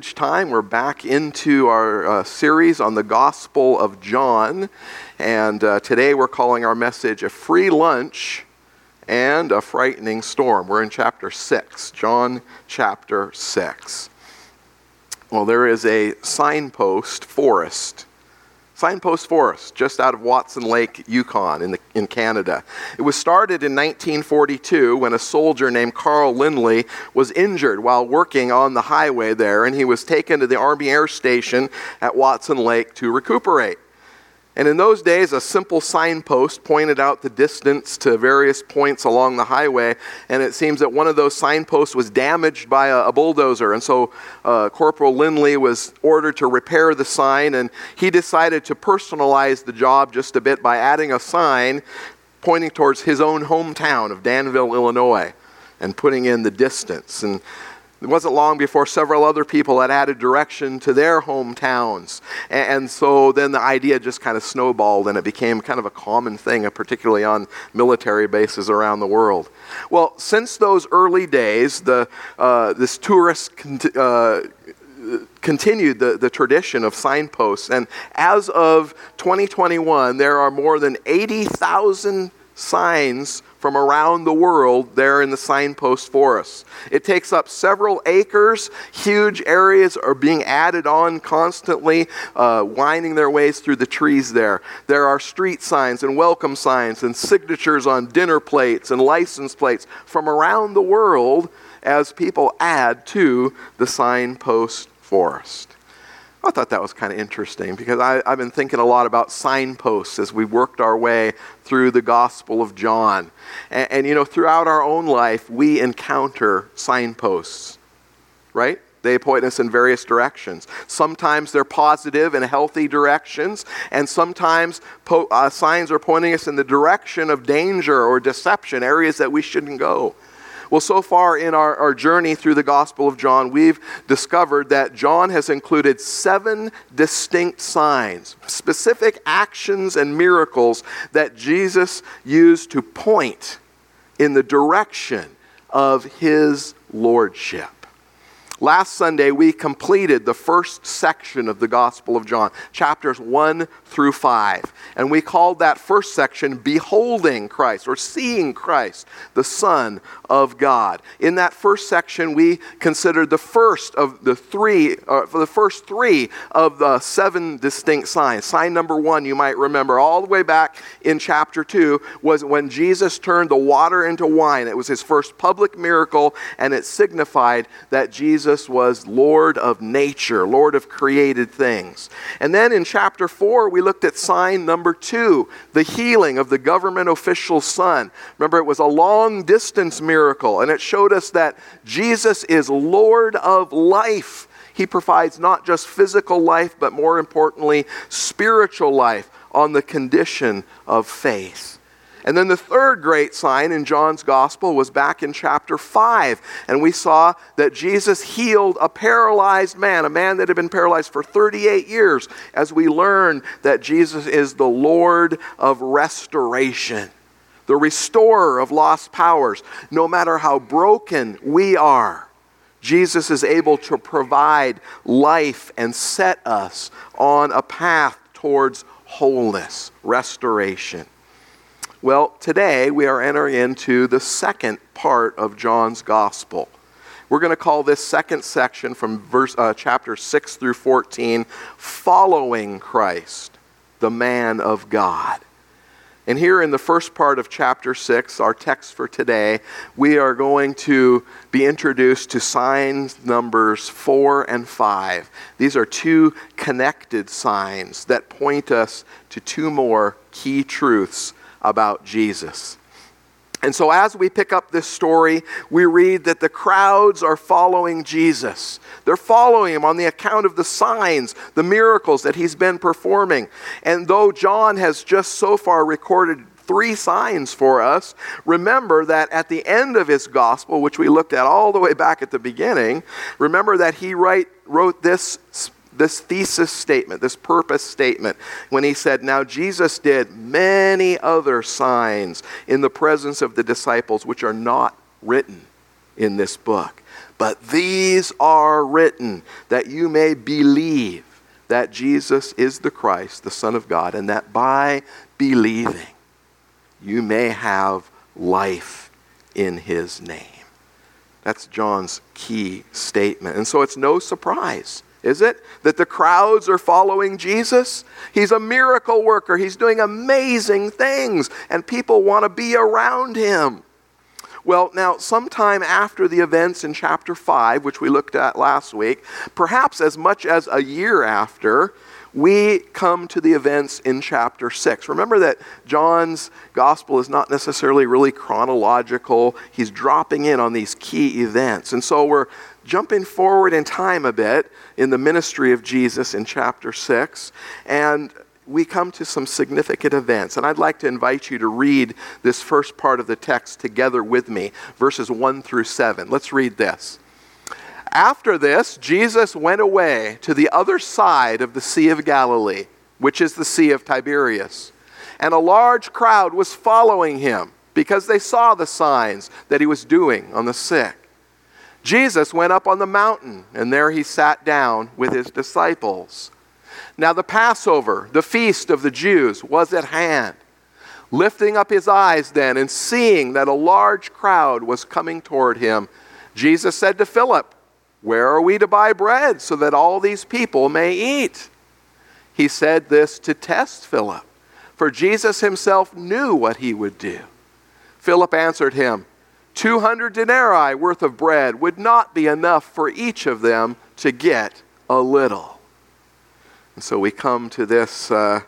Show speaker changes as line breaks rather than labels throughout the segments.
time. We're back into our uh, series on the Gospel of John. And uh, today we're calling our message A Free Lunch and a Frightening Storm. We're in chapter 6, John chapter 6. Well, there is a signpost forest Signpost Forest, just out of Watson Lake, Yukon, in, the, in Canada. It was started in 1942 when a soldier named Carl Lindley was injured while working on the highway there, and he was taken to the Army Air Station at Watson Lake to recuperate. And in those days, a simple signpost pointed out the distance to various points along the highway. And it seems that one of those signposts was damaged by a, a bulldozer. And so uh, Corporal Lindley was ordered to repair the sign. And he decided to personalize the job just a bit by adding a sign pointing towards his own hometown of Danville, Illinois, and putting in the distance. And it wasn't long before several other people had added direction to their hometowns. And, so then the idea just kind of snowballed and it became kind of a common thing, particularly on military bases around the world. Well, since those early days, the, uh, this tourist. uh, continued the, the tradition of signposts. And as of 2021, there are more than 80,000 signs from around the world there in the signpost forest. It takes up several acres. Huge areas are being added on constantly, uh, winding their ways through the trees there. There are street signs and welcome signs and signatures on dinner plates and license plates from around the world as people add to the signpost forest. I thought that was kind of interesting because I, have been thinking a lot about signposts as we worked our way through the Gospel of John. And, and, you know, throughout our own life, we encounter signposts, right? They point us in various directions. Sometimes they're positive and healthy directions, and sometimes po- uh, signs are pointing us in the direction of danger or deception, areas that we shouldn't go. Well, so far in our, our journey through the Gospel of John, we've discovered that John has included seven distinct signs, specific actions and miracles that Jesus used to point in the direction of his lordship. Last Sunday, we completed the first section of the Gospel of John, chapters 1 through 5. And we called that first section Beholding Christ or Seeing Christ, the Son of God. In that first section, we considered the first of the three, uh, for the first three of the seven distinct signs. Sign number one, you might remember, all the way back in chapter 2, was when Jesus turned the water into wine. It was his first public miracle, and it signified that Jesus was Lord of nature, Lord of created things. And then in chapter 4, we looked at sign number two, the healing of the government official's son. Remember, it was a long distance miracle, and it showed us that Jesus is Lord of life. He provides not just physical life, but more importantly, spiritual life on the condition of faith. And then the third great sign in John's gospel was back in chapter 5. And we saw that Jesus healed a paralyzed man, a man that had been paralyzed for 38 years, as we learn that Jesus is the Lord of restoration, the restorer of lost powers. No matter how broken we are, Jesus is able to provide life and set us on a path towards wholeness, restoration. Well, today we are entering into the second part of John's gospel. We're going to call this second section from verse, uh, chapter 6 through 14, Following Christ, the Man of God. And here in the first part of chapter 6, our text for today, we are going to be introduced to signs numbers 4 and 5. These are two connected signs that point us to two more key truths about Jesus. And so, as we pick up this story, we read that the crowds are following Jesus. They're following him on the account of the signs, the miracles that he's been performing. And though John has just so far recorded three signs for us, remember that at the end of his gospel, which we looked at all the way back at the beginning, remember that he write, wrote this this thesis statement, this purpose statement, when he said, Now Jesus did many other signs in the presence of the disciples which are not written. in this book. But these are written that you may believe that Jesus is the Christ, the Son of God, and that by believing you may have life in his name. That's John's key statement. And so it's no surprise, is it, that the crowds are following Jesus? He's a miracle worker, he's doing amazing things, and people want to be around him. Well, now, sometime after the events in chapter 5, which we looked at last week, perhaps as much as a year after, we come to the events in chapter 6. Remember that John's gospel is not necessarily really chronological, he's dropping in on these key events. And so we're jumping forward in time a bit in the ministry of Jesus in chapter 6. And we come to some significant events. And I'd like to invite you to read this first part of the text together with me, verses 1 through 7. Let's read this. After this, Jesus went away to the other side of the Sea of Galilee, which is the Sea of Tiberias. And a large crowd was following him because they saw the signs that he was doing on the sick. Jesus went up on the mountain, and there he sat down with his disciples. Now, the Passover, the feast of the Jews, was at hand. Lifting up his eyes then and seeing that a large crowd was coming toward him, Jesus said to Philip, where are we to buy bread so that all these people may eat? He said this to test Philip, for Jesus himself knew what he would do. Philip answered him, 200 denarii worth of bread would not be enough for each of them to get a little. And so we come to this uh,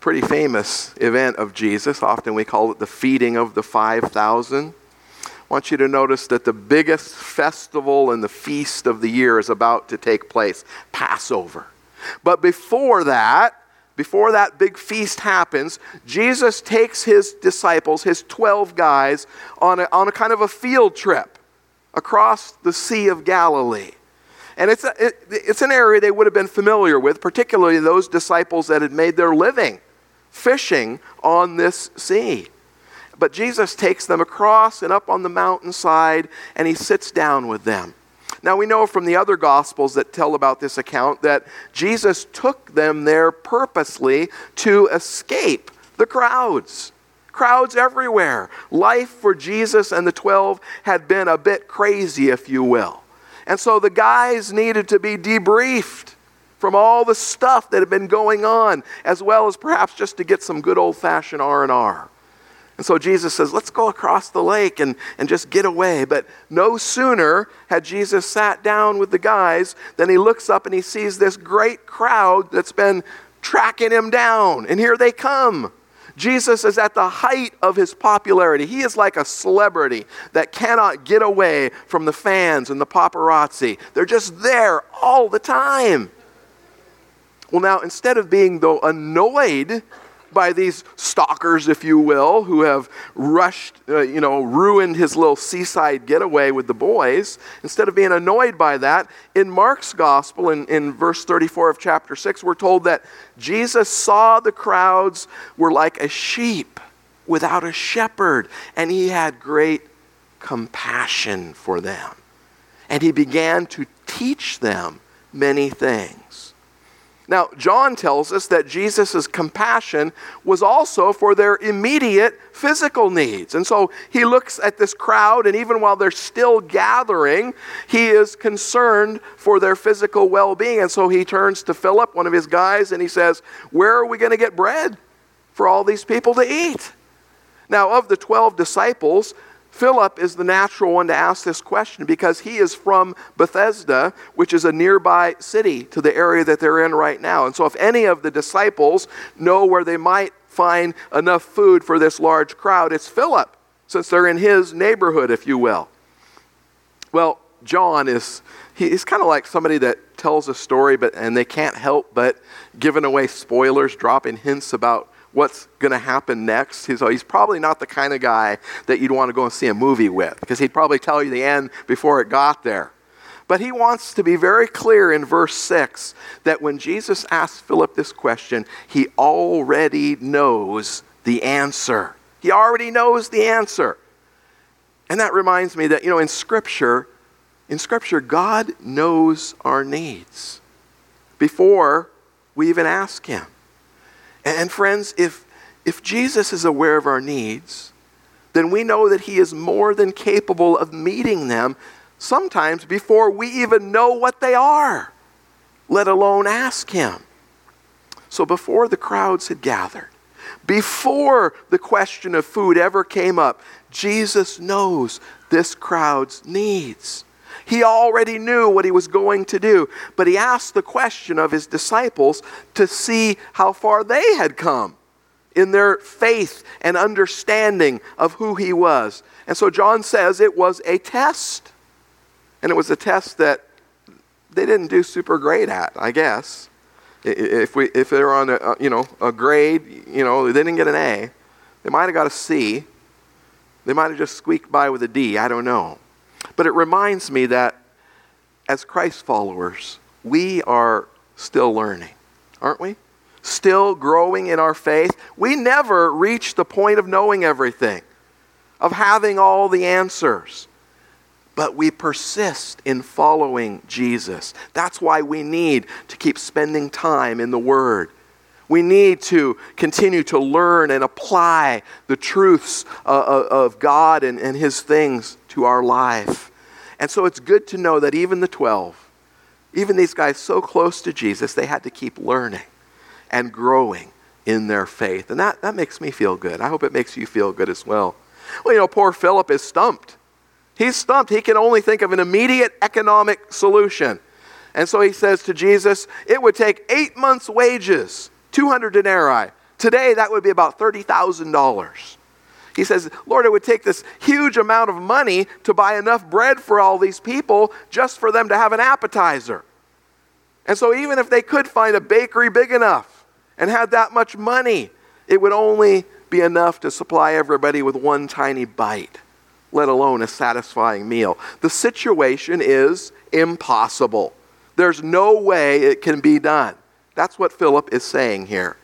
pretty famous event of Jesus. Often we call it the feeding of the 5,000. I want you to notice that the biggest festival and the feast of the year is about to take place Passover. But before that, before that big feast happens, Jesus takes his disciples, his 12 guys, on a, on a kind of a field trip across the Sea of Galilee. And it's, a, it, it's an area they would have been familiar with, particularly those disciples that had made their living fishing on this sea. But Jesus takes them across and up on the mountainside, and he sits down with them. Now, we know from the other Gospels that tell about this account that Jesus took them there purposely to escape the crowds. Crowds everywhere. Life for Jesus and the 12 had been a bit crazy, if you will. And so the guys needed to be debriefed from all the stuff that had been going on, as well as perhaps just to get some good old-fashioned R&R. And so Jesus says, let's go across the lake and, and just get away. But no sooner had Jesus sat down with the guys than he looks up and he sees this great crowd that's been tracking him down. And here they come. Jesus is at the height of his popularity. He is like a celebrity that cannot get away from the fans and the paparazzi. They're just there all the time. Well, now, instead of being, though, annoyed by these stalkers, if you will, who have rushed, uh, you know, ruined his little seaside getaway with the boys. Instead of being annoyed by that, in Mark's gospel, in, in verse 34 of chapter 6, we're told that Jesus saw the crowds were like a sheep without a shepherd, and he had great compassion for them. And he began to teach them many things. Now, John tells us that Jesus' compassion was also for their immediate physical needs. And so he looks at this crowd, and even while they're still gathering, he is concerned for their physical well being. And so he turns to Philip, one of his guys, and he says, Where are we going to get bread for all these people to eat? Now, of the 12 disciples, Philip is the natural one to ask this question because he is from Bethsaida, which is a nearby city to the area that they're in right now. And so, if any of the disciples know where they might find enough food for this large crowd, it's Philip, since they're in his neighborhood, if you will. Well, John is he's kind of like somebody that tells a story but and they can't help but giving away spoilers, dropping hints about what's going to happen next. He's, he's probably not the kind of guy that you'd want to go and see a movie with because he'd probably tell you the end before it got there. But he wants to be very clear in verse 6 that when Jesus asks Philip this question, he already knows the answer. He already knows the answer. And that reminds me that, you know, in Scripture, in Scripture, God knows our needs before we even ask Him. And friends, if, if Jesus is aware of our needs, then we know that He is more than capable of meeting them sometimes before we even know what they are, let alone ask Him. So before the crowds had gathered, before the question of food ever came up, Jesus knows this crowd's needs. He already knew what he was going to do, but he asked the question of his disciples to see how far they had come in their faith and understanding of who he was. And so John says it was a test. And it was a test that they didn't do super great at, I guess. If, we, if they're on a, you know, a grade, you know, they didn't get an A, they might have got a C. They might have just squeaked by with a D. I don't know. But it reminds me that as Christ followers, we are still learning, aren't we? Still growing in our faith. We never reach the point of knowing everything, of having all the answers. But we persist in following Jesus. That's why we need to keep spending time in the Word. We need to continue to learn and apply the truths uh, uh, of God and, and His things to our life. And so it's good to know that even the 12, even these guys so close to Jesus, they had to keep learning and growing in their faith. And that, that makes me feel good. I hope it makes you feel good as well. Well, you know, poor Philip is stumped. He's stumped. He can only think of an immediate economic solution. And so he says to Jesus, It would take eight months' wages 200 denarii. Today, that would be about $30,000. He says, Lord, it would take this huge amount of money to buy enough bread for all these people just for them to have an appetizer. And so, even if they could find a bakery big enough and had that much money, it would only be enough to supply everybody with one tiny bite, let alone a satisfying meal. The situation is impossible. There's no way it can be done. That's what Philip is saying here.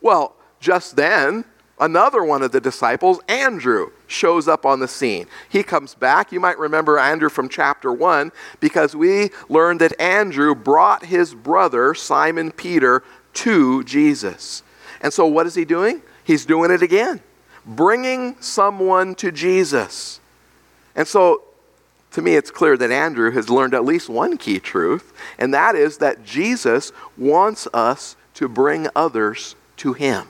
Well, just then, another one of the disciples, Andrew, shows up on the scene. He comes back. You might remember Andrew from chapter 1 because we learned that Andrew brought his brother, Simon Peter, to Jesus. And so, what is he doing? He's doing it again, bringing someone to Jesus. And so, to me, it's clear that Andrew has learned at least one key truth, and that is that Jesus wants us to bring others to him.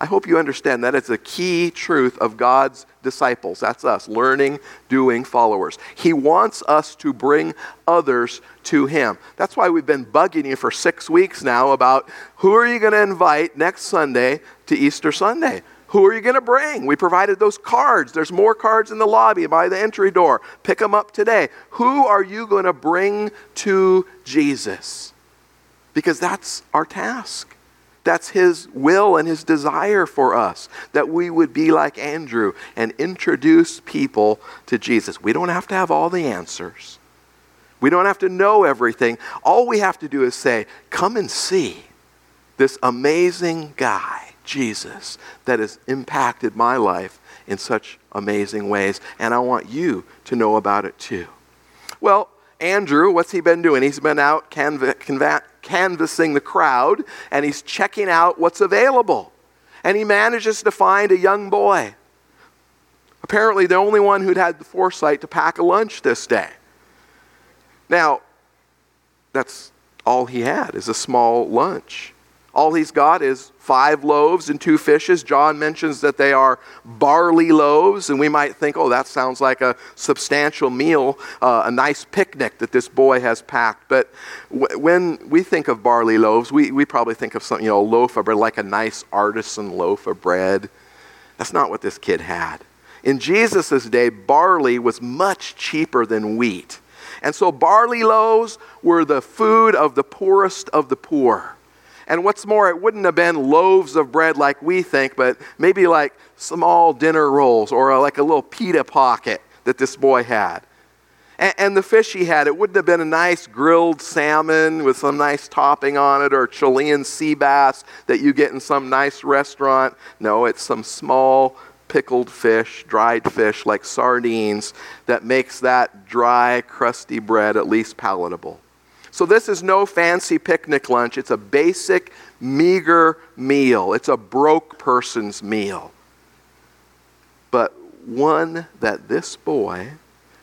I hope you understand that it's a key truth of God's disciples. That's us, learning, doing followers. He wants us to bring others to Him. That's why we've been bugging you for six weeks now about who are you going to invite next Sunday to Easter Sunday? Who are you going to bring? We provided those cards. There's more cards in the lobby by the entry door. Pick them up today. Who are you going to bring to Jesus? Because that's our task. That's his will and his desire for us that we would be like Andrew and introduce people to Jesus. We don't have to have all the answers. We don't have to know everything. All we have to do is say, Come and see this amazing guy Jesus that has impacted my life in such amazing ways, and I want you to know about it too. Well, Andrew, what's he been doing? He's been out canvassing the crowd and he's checking out what's available. And he manages to find a young boy. Apparently, the only one who'd had the foresight to pack a lunch this day. Now, that's all he had is a small lunch. All he's got is five loaves and two fishes. John mentions that they are barley loaves, and we might think, oh, that sounds like a substantial meal, uh, a nice picnic that this boy has packed. But w- when we think of barley loaves, we, we probably think of something, you know, a loaf of bread, like a nice artisan loaf of bread. That's not what this kid had. In Jesus' day, barley was much cheaper than wheat. And so barley loaves were the food of the poorest of the poor. And what's more, it wouldn't have been loaves of bread like we think, but maybe like small dinner rolls or a, like a little pita pocket that this boy had. And, and, the fish he had, it wouldn't have been a nice grilled salmon with some nice topping on it or Chilean sea bass that you get in some nice restaurant. No, it's some small pickled fish, dried fish like sardines that makes that dry, crusty bread at least palatable. So, this is no fancy picnic lunch. It's a basic, meager meal. It's a broke person's meal. But one that this boy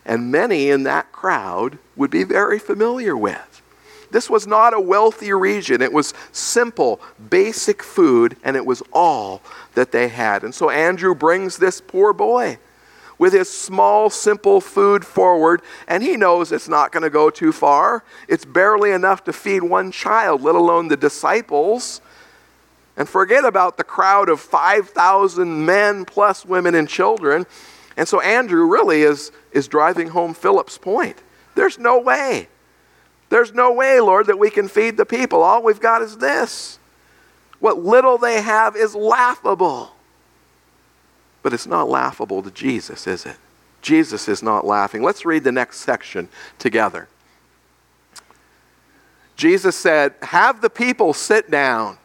and many in that crowd would be very familiar with. This was not a wealthy region. It was simple, basic food, and it was all that they had. And so Andrew brings this poor boy with his small, simple food forward, and he knows it's not going to go too far. It's barely enough to feed one child, let alone the disciples. And forget about the crowd of 5,000 men plus women and children. And so Andrew really is, is driving home Philip's point. There's no way there's no way, Lord, that we can feed the people. All we've got is this. What little they have is laughable. But it's not laughable to Jesus, is it? Jesus is not laughing. Let's read the next section together. Jesus said, Have the people sit down.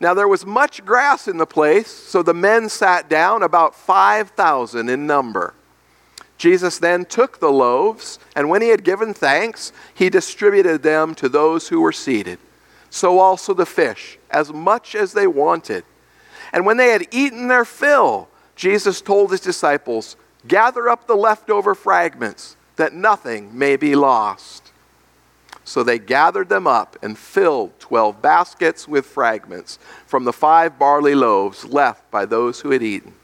Now there was much grass in the place, so the men sat down, about 5,000 in number. Jesus then took the loaves, and when he had given thanks, he distributed them to those who were seated. So also the fish, as much as they wanted. And when they had eaten their fill, Jesus told his disciples, Gather up the leftover fragments, that nothing may be lost. So they gathered them up and filled twelve baskets with fragments from the five barley loaves left by those who had eaten.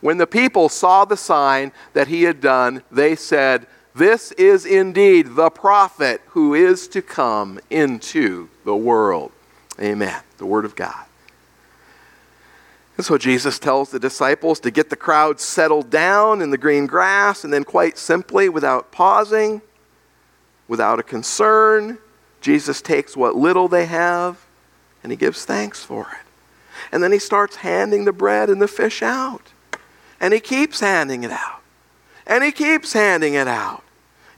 When the people saw the sign that he had done, they said, This is indeed the prophet who is to come into the world. Amen. The Word of God. And so Jesus tells the disciples to get the crowd settled down in the green grass, and then, quite simply, without pausing, without a concern, Jesus takes what little they have and he gives thanks for it. And then he starts handing the bread and the fish out. And he keeps handing it out. And he keeps handing it out.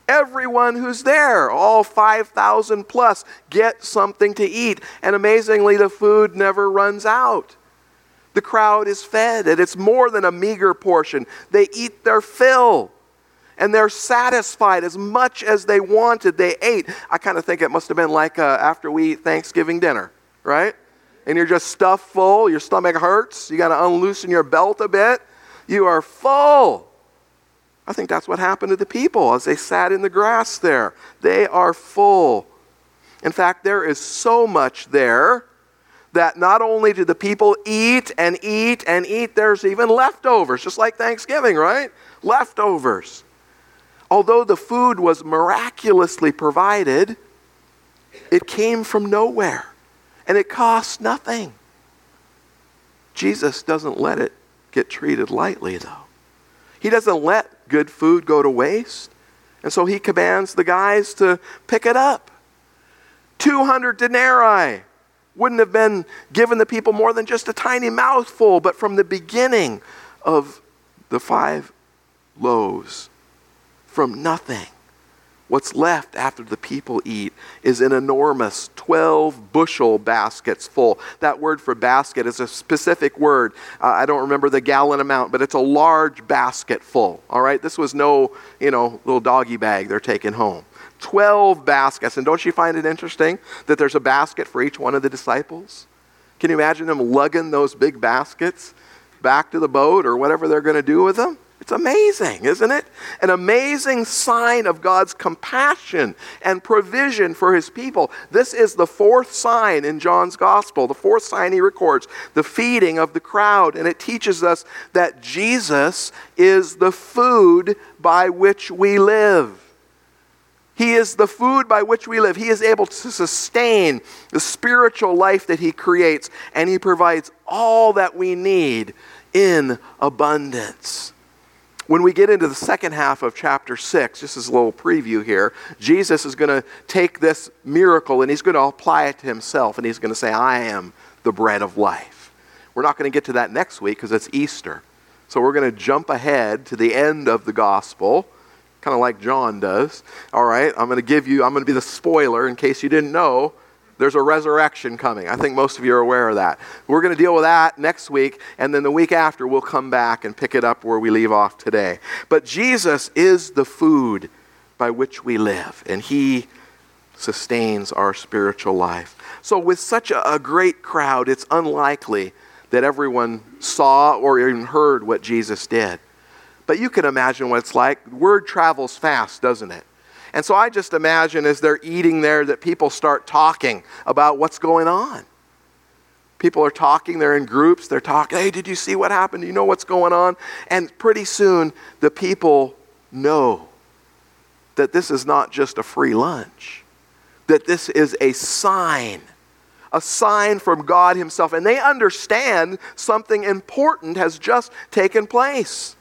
Everyone who's there, all 5,000 plus, get something to eat. And amazingly, the food never runs out. The crowd is fed, and it's more than a meager portion. They eat their fill, and they're satisfied as much as they wanted. They ate. I kind of think it must have been like uh, after we eat Thanksgiving dinner, right? And you're just stuffed full, your stomach hurts, you got to unloosen your belt a bit you are full. I think that's what happened to the people as they sat in the grass there. They are full. In fact, there is so much there that not only do the people eat and eat and eat, there's even leftovers, just like Thanksgiving, right? Leftovers. Although the food was miraculously provided, it came from nowhere and it cost nothing. Jesus doesn't let it get treated lightly, though. He doesn't let good food go to waste. And so he commands the guys to pick it up. 200 denarii wouldn't have been given the people more than just a tiny mouthful, but from the beginning of the five loaves, from nothing, What's left after the people eat is an enormous 12 bushel baskets full. That word for basket is a specific word. Uh, I don't remember the gallon amount, but it's a large basket full. All right? This was no, you know, little doggy bag they're taking home. 12 baskets. And don't you find it interesting that there's a basket for each one of the disciples? Can you imagine them lugging those big baskets back to the boat or whatever they're going to do with them? It's amazing, isn't it? An amazing sign of God's compassion and provision for his people. This is the fourth sign in John's gospel, the fourth sign he records, the feeding of the crowd. And it teaches us that Jesus is the food by which we live. He is the food by which we live. He is able to sustain the spiritual life that He creates, and He provides all that we need in abundance. When we get into the second half of chapter 6, just as a little preview here, Jesus is going to take this miracle and he's going to apply it to himself and he's going to say, I am the bread of life. We're not going to get to that next week because it's Easter. So we're going to jump ahead to the end of the gospel, kind of like John does. All right, I'm going to give you, I'm going to be the spoiler in case you didn't know. There's a resurrection coming. I think most of you are aware of that. We're going to deal with that next week, and then the week after, we'll come back and pick it up where we leave off today. But Jesus is the food by which we live, and He sustains our spiritual life. So, with such a, great crowd, it's unlikely that everyone saw or even heard what Jesus did. But you can imagine what it's like. Word travels fast, doesn't it? And so I just imagine as they're eating there that people start talking about what's going on. People are talking, they're in groups, they're talking, hey, did you see what happened? Do you know what's going on? And pretty soon the people know that this is not just a free lunch, that this is a sign, a sign from God Himself. And they understand something important has just taken place.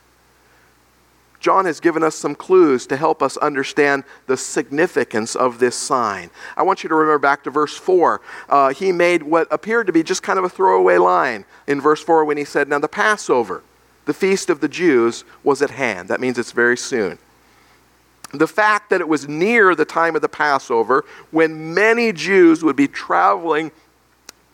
John has given us some clues to help us understand the significance of this sign. I want you to remember back to verse 4. Uh, he made what appeared to be just kind of a throwaway line in verse 4 when he said, Now the Passover, the feast of the Jews, was at hand. That means it's very soon. The fact that it was near the time of the Passover, when many Jews would be traveling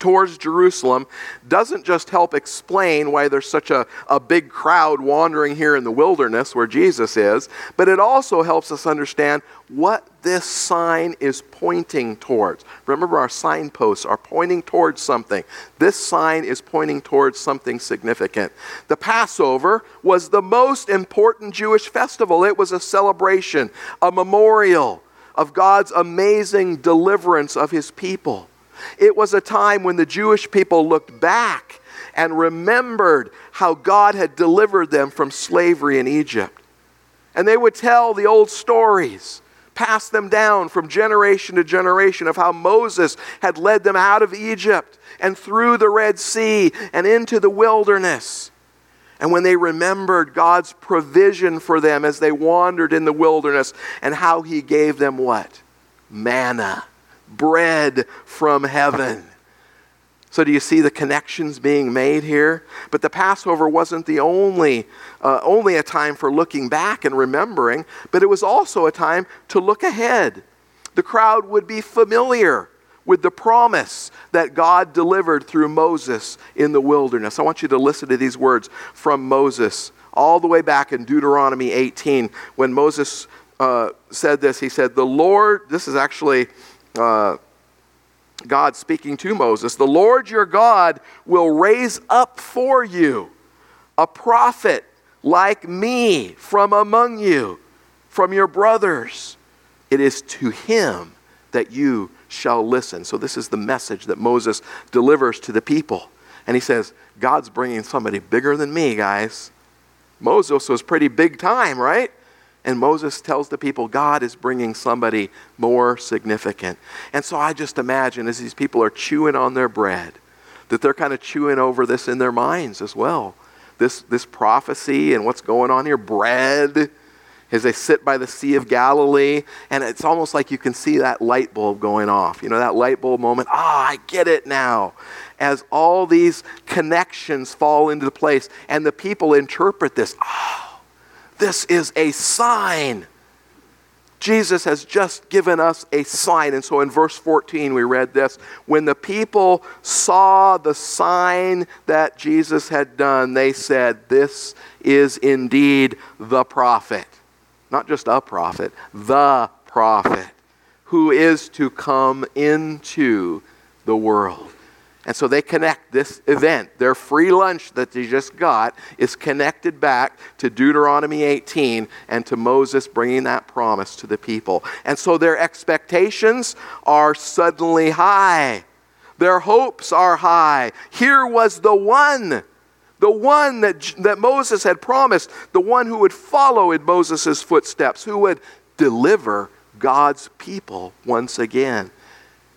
towards Jerusalem doesn't just help explain why there's such a, a big crowd wandering here in the wilderness where Jesus is, but it also helps us understand what this sign is pointing towards. Remember, our signposts are pointing towards something. This sign is pointing towards something significant. The Passover was the most important Jewish festival, it was a celebration, a memorial of God's amazing deliverance of his people. It was a time when the Jewish people looked back and remembered how God had delivered them from slavery in Egypt. And they would tell the old stories, pass them down from generation to generation of how Moses had led them out of Egypt and through the Red Sea and into the wilderness. And when they remembered God's provision for them as they wandered in the wilderness and how he gave them what? Manna bread from heaven. So, do you see the connections being made here? But the Passover wasn't the only, uh, only a time for looking back and remembering, but it was also a time to look ahead. The crowd would be familiar with the promise that God delivered through Moses in the wilderness. I want you to listen to these words from Moses all the way back in Deuteronomy 18 when Moses uh, said this. He said, The Lord, this is actually uh, God speaking to Moses, the Lord your God will raise up for you a prophet like me from among you, from your brothers. It is to him that you shall listen. So, this is the message that Moses delivers to the people. And he says, God's bringing somebody bigger than me, guys. Moses was pretty big time, right? And Moses tells the people, God is bringing somebody more significant. And so I just imagine as these people are chewing on their bread, that they're kind of chewing over this in their minds as well. This, this prophecy and what's going on here, bread, as they sit by the Sea of Galilee. And it's almost like you can see that light bulb going off. You know, that light bulb moment. Ah, I get it now. As all these connections fall into place and the people interpret this. Ah, this is a sign. Jesus has just given us a sign. And so in verse 14, we read this When the people saw the sign that Jesus had done, they said, This is indeed the prophet. Not just a prophet, the prophet who is to come into the world. And so they connect this event, their free lunch that they just got, is connected back to Deuteronomy 18 and to Moses bringing that promise to the people. And so their expectations are suddenly high. Their hopes are high. Here was the one, the one that, that Moses had promised, the one who would follow in Moses' footsteps, who would deliver God's people once again.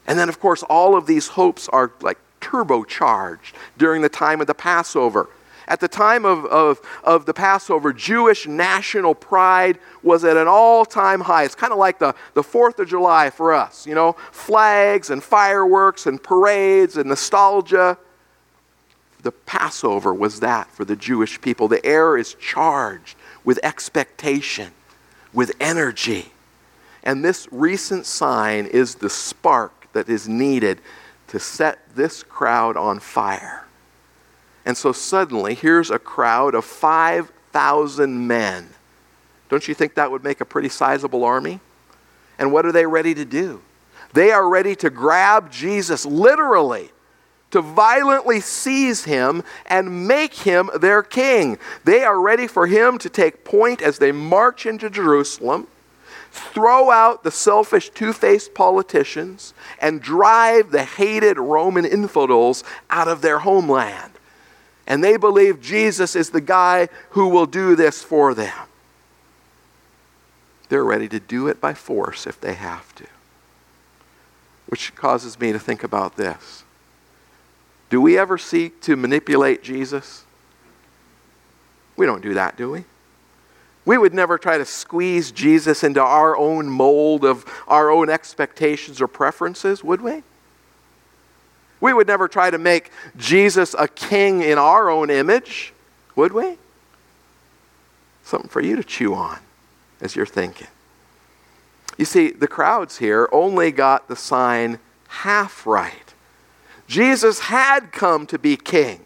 And then, of course, all of these hopes are like turbocharged during the time of the Passover. At the time of, of, of the Passover, Jewish national pride was at an all time high. It's kind of like the, the 4th of July for us, you know, flags and fireworks and parades and nostalgia. The Passover was that for the Jewish people. The air is charged with expectation, with energy. And this recent sign is the spark that is needed to set this crowd on fire. And so suddenly, here's a crowd of 5,000 men. Don't you think that would make a pretty sizable army? And what are they ready to do? They are ready to grab Jesus literally, to violently seize him and make him their king. They are ready for him to take point as they march into Jerusalem throw out the selfish, two faced politicians, and drive the hated Roman infidels out of their homeland. And they believe Jesus is the guy who will do this for them. They're ready to do it by force if they have to. Which causes me to think about this. Do we ever seek to manipulate Jesus? We don't do that, do we? We would never try to squeeze Jesus into our own mold of our own expectations or preferences, would we? We would never try to make Jesus a king in our own image, would we? Something for you to chew on as you're thinking. You see, the crowds here only got the sign half right. Jesus had come to be king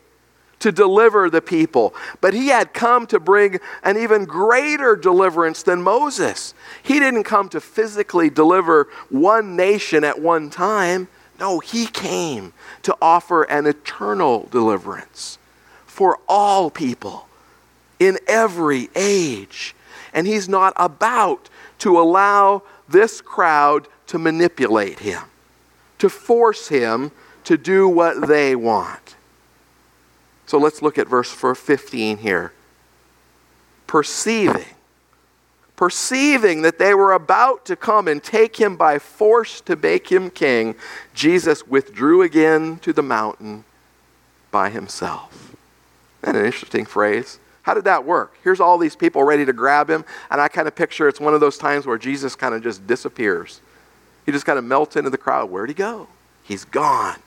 to deliver the people. But he had come to bring an even greater deliverance than Moses. He didn't come to physically deliver one nation at one time. No, he came to offer an eternal deliverance for all people in every age. And he's not about to allow this crowd to manipulate him, to force him to do what they want. So let's look at verse 15 here. Perceiving, perceiving that they were about to come and take him by force to make him king, Jesus withdrew again to the mountain by himself. Isn't that an interesting phrase? How did that work? Here's all these people ready to grab him, and I kind of picture it's one of those times where Jesus kind of just disappears. He just kind of melts into the crowd. Where'd he go? He's gone.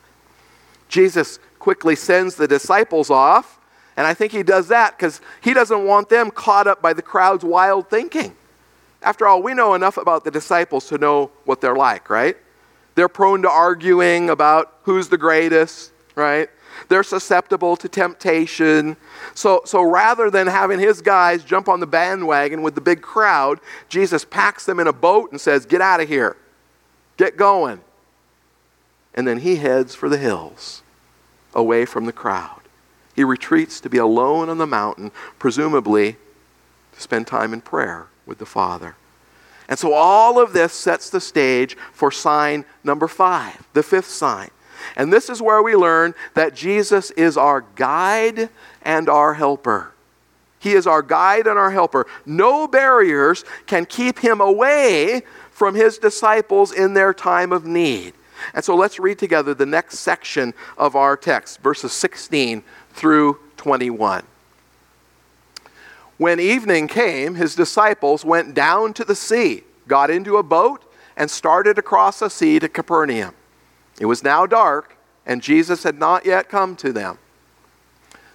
Jesus quickly sends the disciples off. And I think he does that because he doesn't want them caught up by the crowd's wild thinking. After all, we know enough about the disciples to know what they're like, right? They're prone to arguing about who's the greatest, right? They're susceptible to temptation. So, so rather than having his guys jump on the bandwagon with the big crowd, Jesus packs them in a boat and says, Get out of here. Get going. And then he heads for the hills away from the crowd. He retreats to be alone on the mountain, presumably to spend time in prayer with the Father. And so all of this sets the stage for sign number five, the fifth sign. And this is where we learn that Jesus is our guide and our helper. He is our guide and our helper. No barriers can keep him away from his disciples in their time of need. And so let's read together the next section of our text, verses 16 through 21. When evening came, his disciples went down to the sea, got into a boat, and started across the sea to Capernaum. It was now dark, and Jesus had not yet come to them.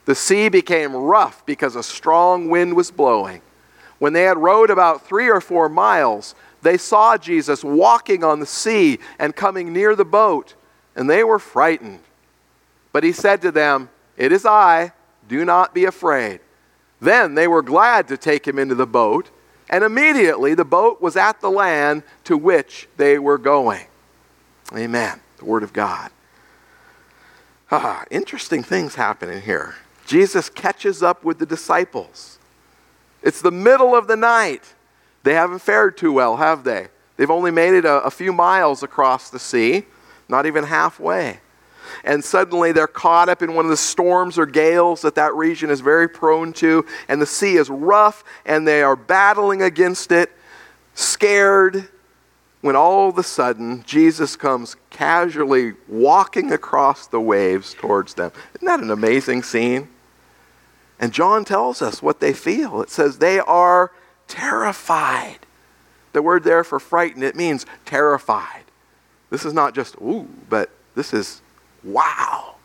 The sea became rough because a strong wind was blowing. When they had rowed about three or four miles, they saw Jesus walking on the sea and coming near the boat, and they were frightened. But he said to them, It is I, do not be afraid. Then they were glad to take him into the boat, and immediately the boat was at the land to which they were going. Amen. The Word of God. Ah, interesting things happening here. Jesus catches up with the disciples. It's the middle of the night. They haven't fared too well, have they? They've only made it a, a few miles across the sea, not even halfway. And suddenly they're caught up in one of the storms or gales that that region is very prone to, and the sea is rough, and they are battling against it, scared, when all of a sudden Jesus comes casually walking across the waves towards them. Isn't that an amazing scene? And John tells us what they feel. It says they are terrified. The word there for frightened, it means terrified. This is not just, ooh, but this is wow.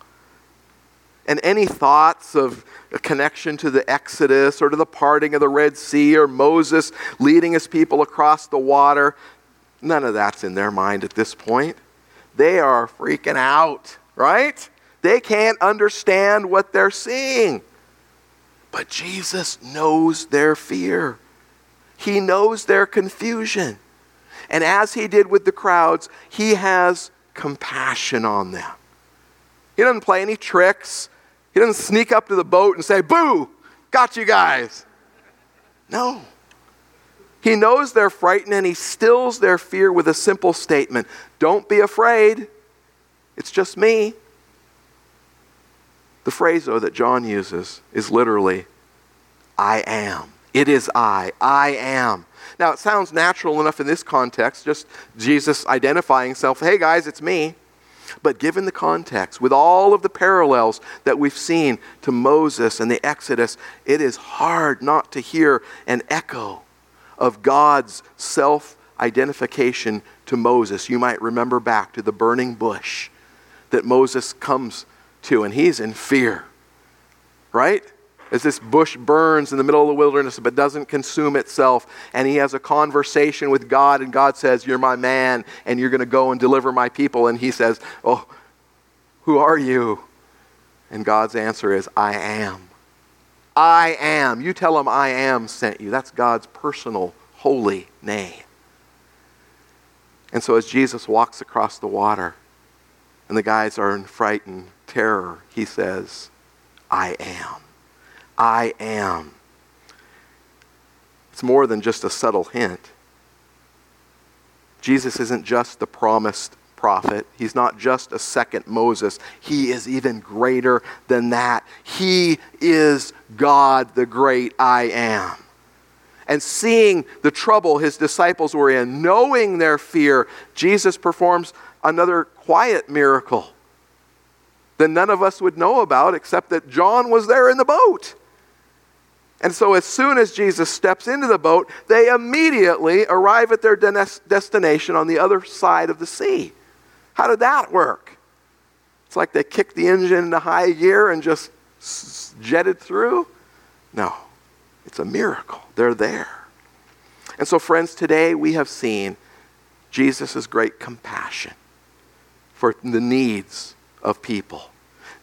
And any thoughts of a connection to the Exodus or to the parting of the Red Sea or Moses leading his people across the water, none of that's in their mind at this point. they are freaking out, right? They can't understand what they're seeing. But Jesus knows their fear. He knows their confusion. And as he did with the crowds, he has compassion on them. He doesn't play any tricks. He doesn't sneak up to the boat and say, Boo, got you guys. No. He knows they're frightened and he stills their fear with a simple statement Don't be afraid. It's just me. The phrase, though, that John uses is literally, I am. It is I. I am. Now, it sounds natural enough in this context, just Jesus identifying himself. Hey, guys, it's me. But given the context, with all of the parallels that we've seen to Moses and the Exodus, it is hard not to hear an echo of God's self identification to Moses. You might remember back to the burning bush that Moses comes to, and he's in fear, right? As this bush burns in the middle of the wilderness but doesn't consume itself, and he has a conversation with God, and God says, You're my man, and you're going to go and deliver my people. And he says, Oh, who are you? And God's answer is, I am. I am. You tell him I am sent you. That's God's personal, holy name. And so as Jesus walks across the water, and the guys are in frightened terror, he says, I am. I am. It's more than just a subtle hint. Jesus isn't just the promised prophet. He's not just a second Moses. He is even greater than that. He is God, the great I am. And seeing the trouble his disciples were in, knowing their fear, Jesus performs another quiet miracle that none of us would know about except that John was there in the boat. And so, as soon as Jesus steps into the boat, they immediately arrive at their destination on the other side of the sea. How did that work? It's like they kicked the engine into high gear and just jetted through? No, it's a miracle. They're there. And so, friends, today we have seen Jesus' great compassion for the needs of people.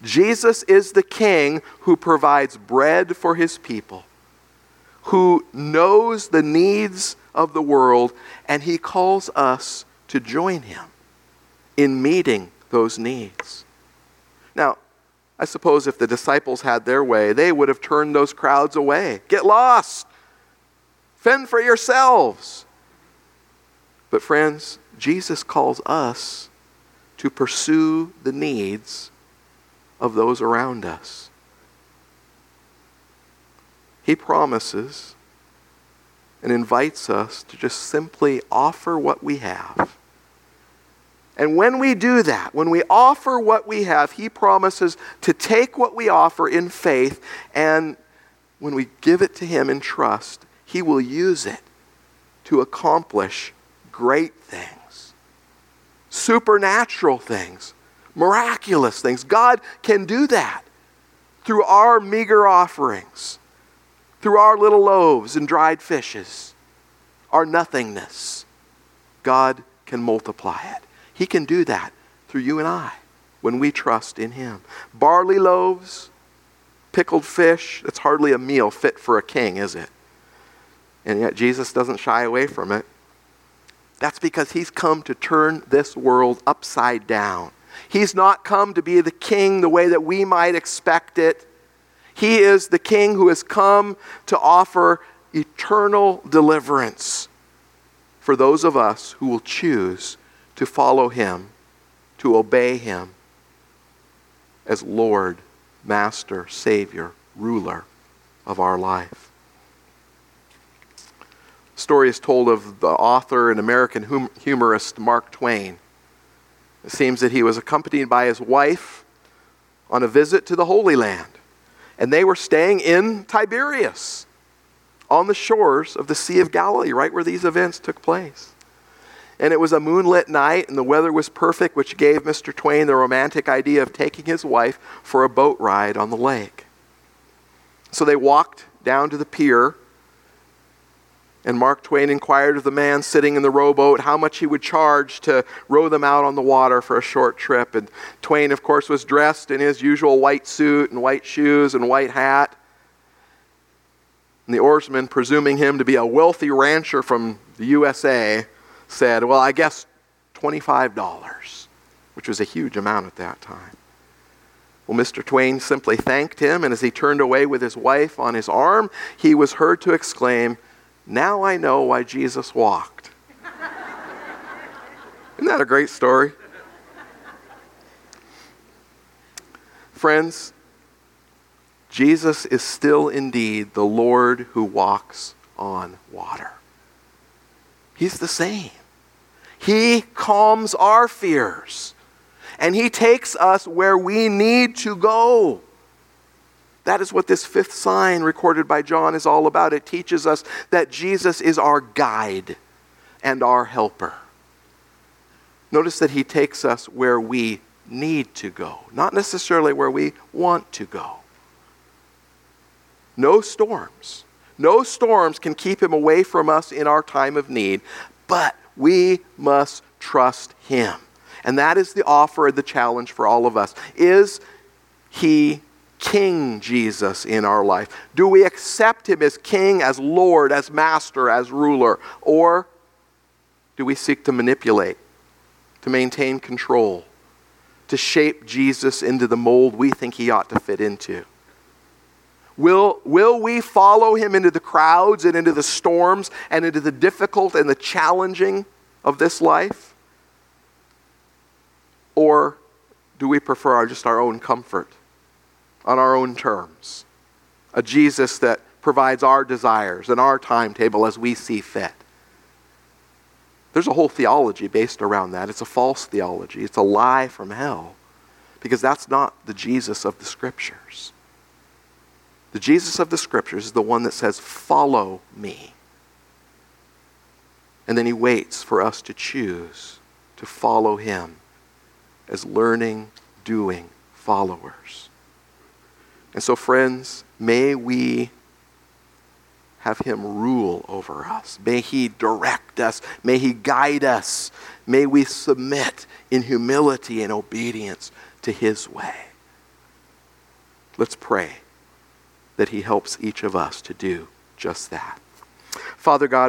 Jesus is the king who provides bread for his people, who knows the needs of the world, and he calls us to join him in meeting those needs. Now, I suppose if the disciples had their way, they would have turned those crowds away. Get lost! Fend for yourselves! But, friends, Jesus calls us to pursue the needs of those around us. He promises and invites us to just simply offer what we have. And when we do that, when we offer what we have, He promises to take what we offer in faith, and when we give it to Him in trust, He will use it to accomplish great things supernatural things, miraculous things. God can do that through our meager offerings, through our little loaves and dried fishes, our nothingness. God can multiply it. He can do that through you and I when we trust in Him. Barley loaves, pickled fish, that's hardly a meal fit for a king, is it? And yet Jesus doesn't shy away from it. That's because he's come to turn this world upside down. He's not come to be the king the way that we might expect it. He is the king who has come to offer eternal deliverance for those of us who will choose to follow him, to obey him as Lord, Master, Savior, ruler of our life The story is told of the author and American hum- humorist Mark Twain. It seems that he was accompanied by his wife on a visit to the Holy Land, and they were staying in Tiberias on the shores of the Sea of Galilee, right where these events took place. And it was a moonlit night, and the weather was perfect, which gave Mr. Twain the romantic idea of taking his wife for a boat ride on the lake. So they walked down to the pier And Mark Twain inquired of the man sitting in the rowboat how much he would charge to row them out on the water for a short trip. And Twain, of course, was dressed in his usual white suit and white shoes and white hat. And the oarsman, presuming him to be a wealthy rancher from the USA, said, Well, I guess $25, which was a huge amount at that time. Well, Mr. Twain simply thanked him, and as he turned away with his wife on his arm, he was heard to exclaim, Now I know why Jesus walked. Isn't that a great story? Friends, Jesus is still indeed the Lord who walks on water. He's the same. He calms our fears and He takes us where we need to go. That is what this fifth sign recorded by John is all about. It teaches us that Jesus is our guide and our helper. Notice that He takes us where we need to go, not necessarily where we want to go. No storms. No storms can keep him away from us in our time of need, but we must trust him. And that is the offer, and the challenge for all of us. Is he King Jesus in our life? Do we accept him as King, as Lord, as Master, as ruler? Or do we seek to manipulate, to maintain control, to shape Jesus into the mold we think he ought to fit into? Will, will we follow him into the crowds and into the storms and into the difficult and the challenging of this life? Or do we prefer our, just our own comfort on our own terms? A Jesus that provides our desires and our timetable as we see fit. There's a whole theology based around that. It's a false theology, it's a lie from hell because that's not the Jesus of the Scriptures. The Jesus of the Scriptures is the one that says, Follow me. And then he waits for us to choose to follow him as learning, doing followers. And so, friends, may we have him rule over us. May he direct us. May he guide us. May we submit in humility and obedience to his way. Let's pray that he helps each of us to do just that. Father God,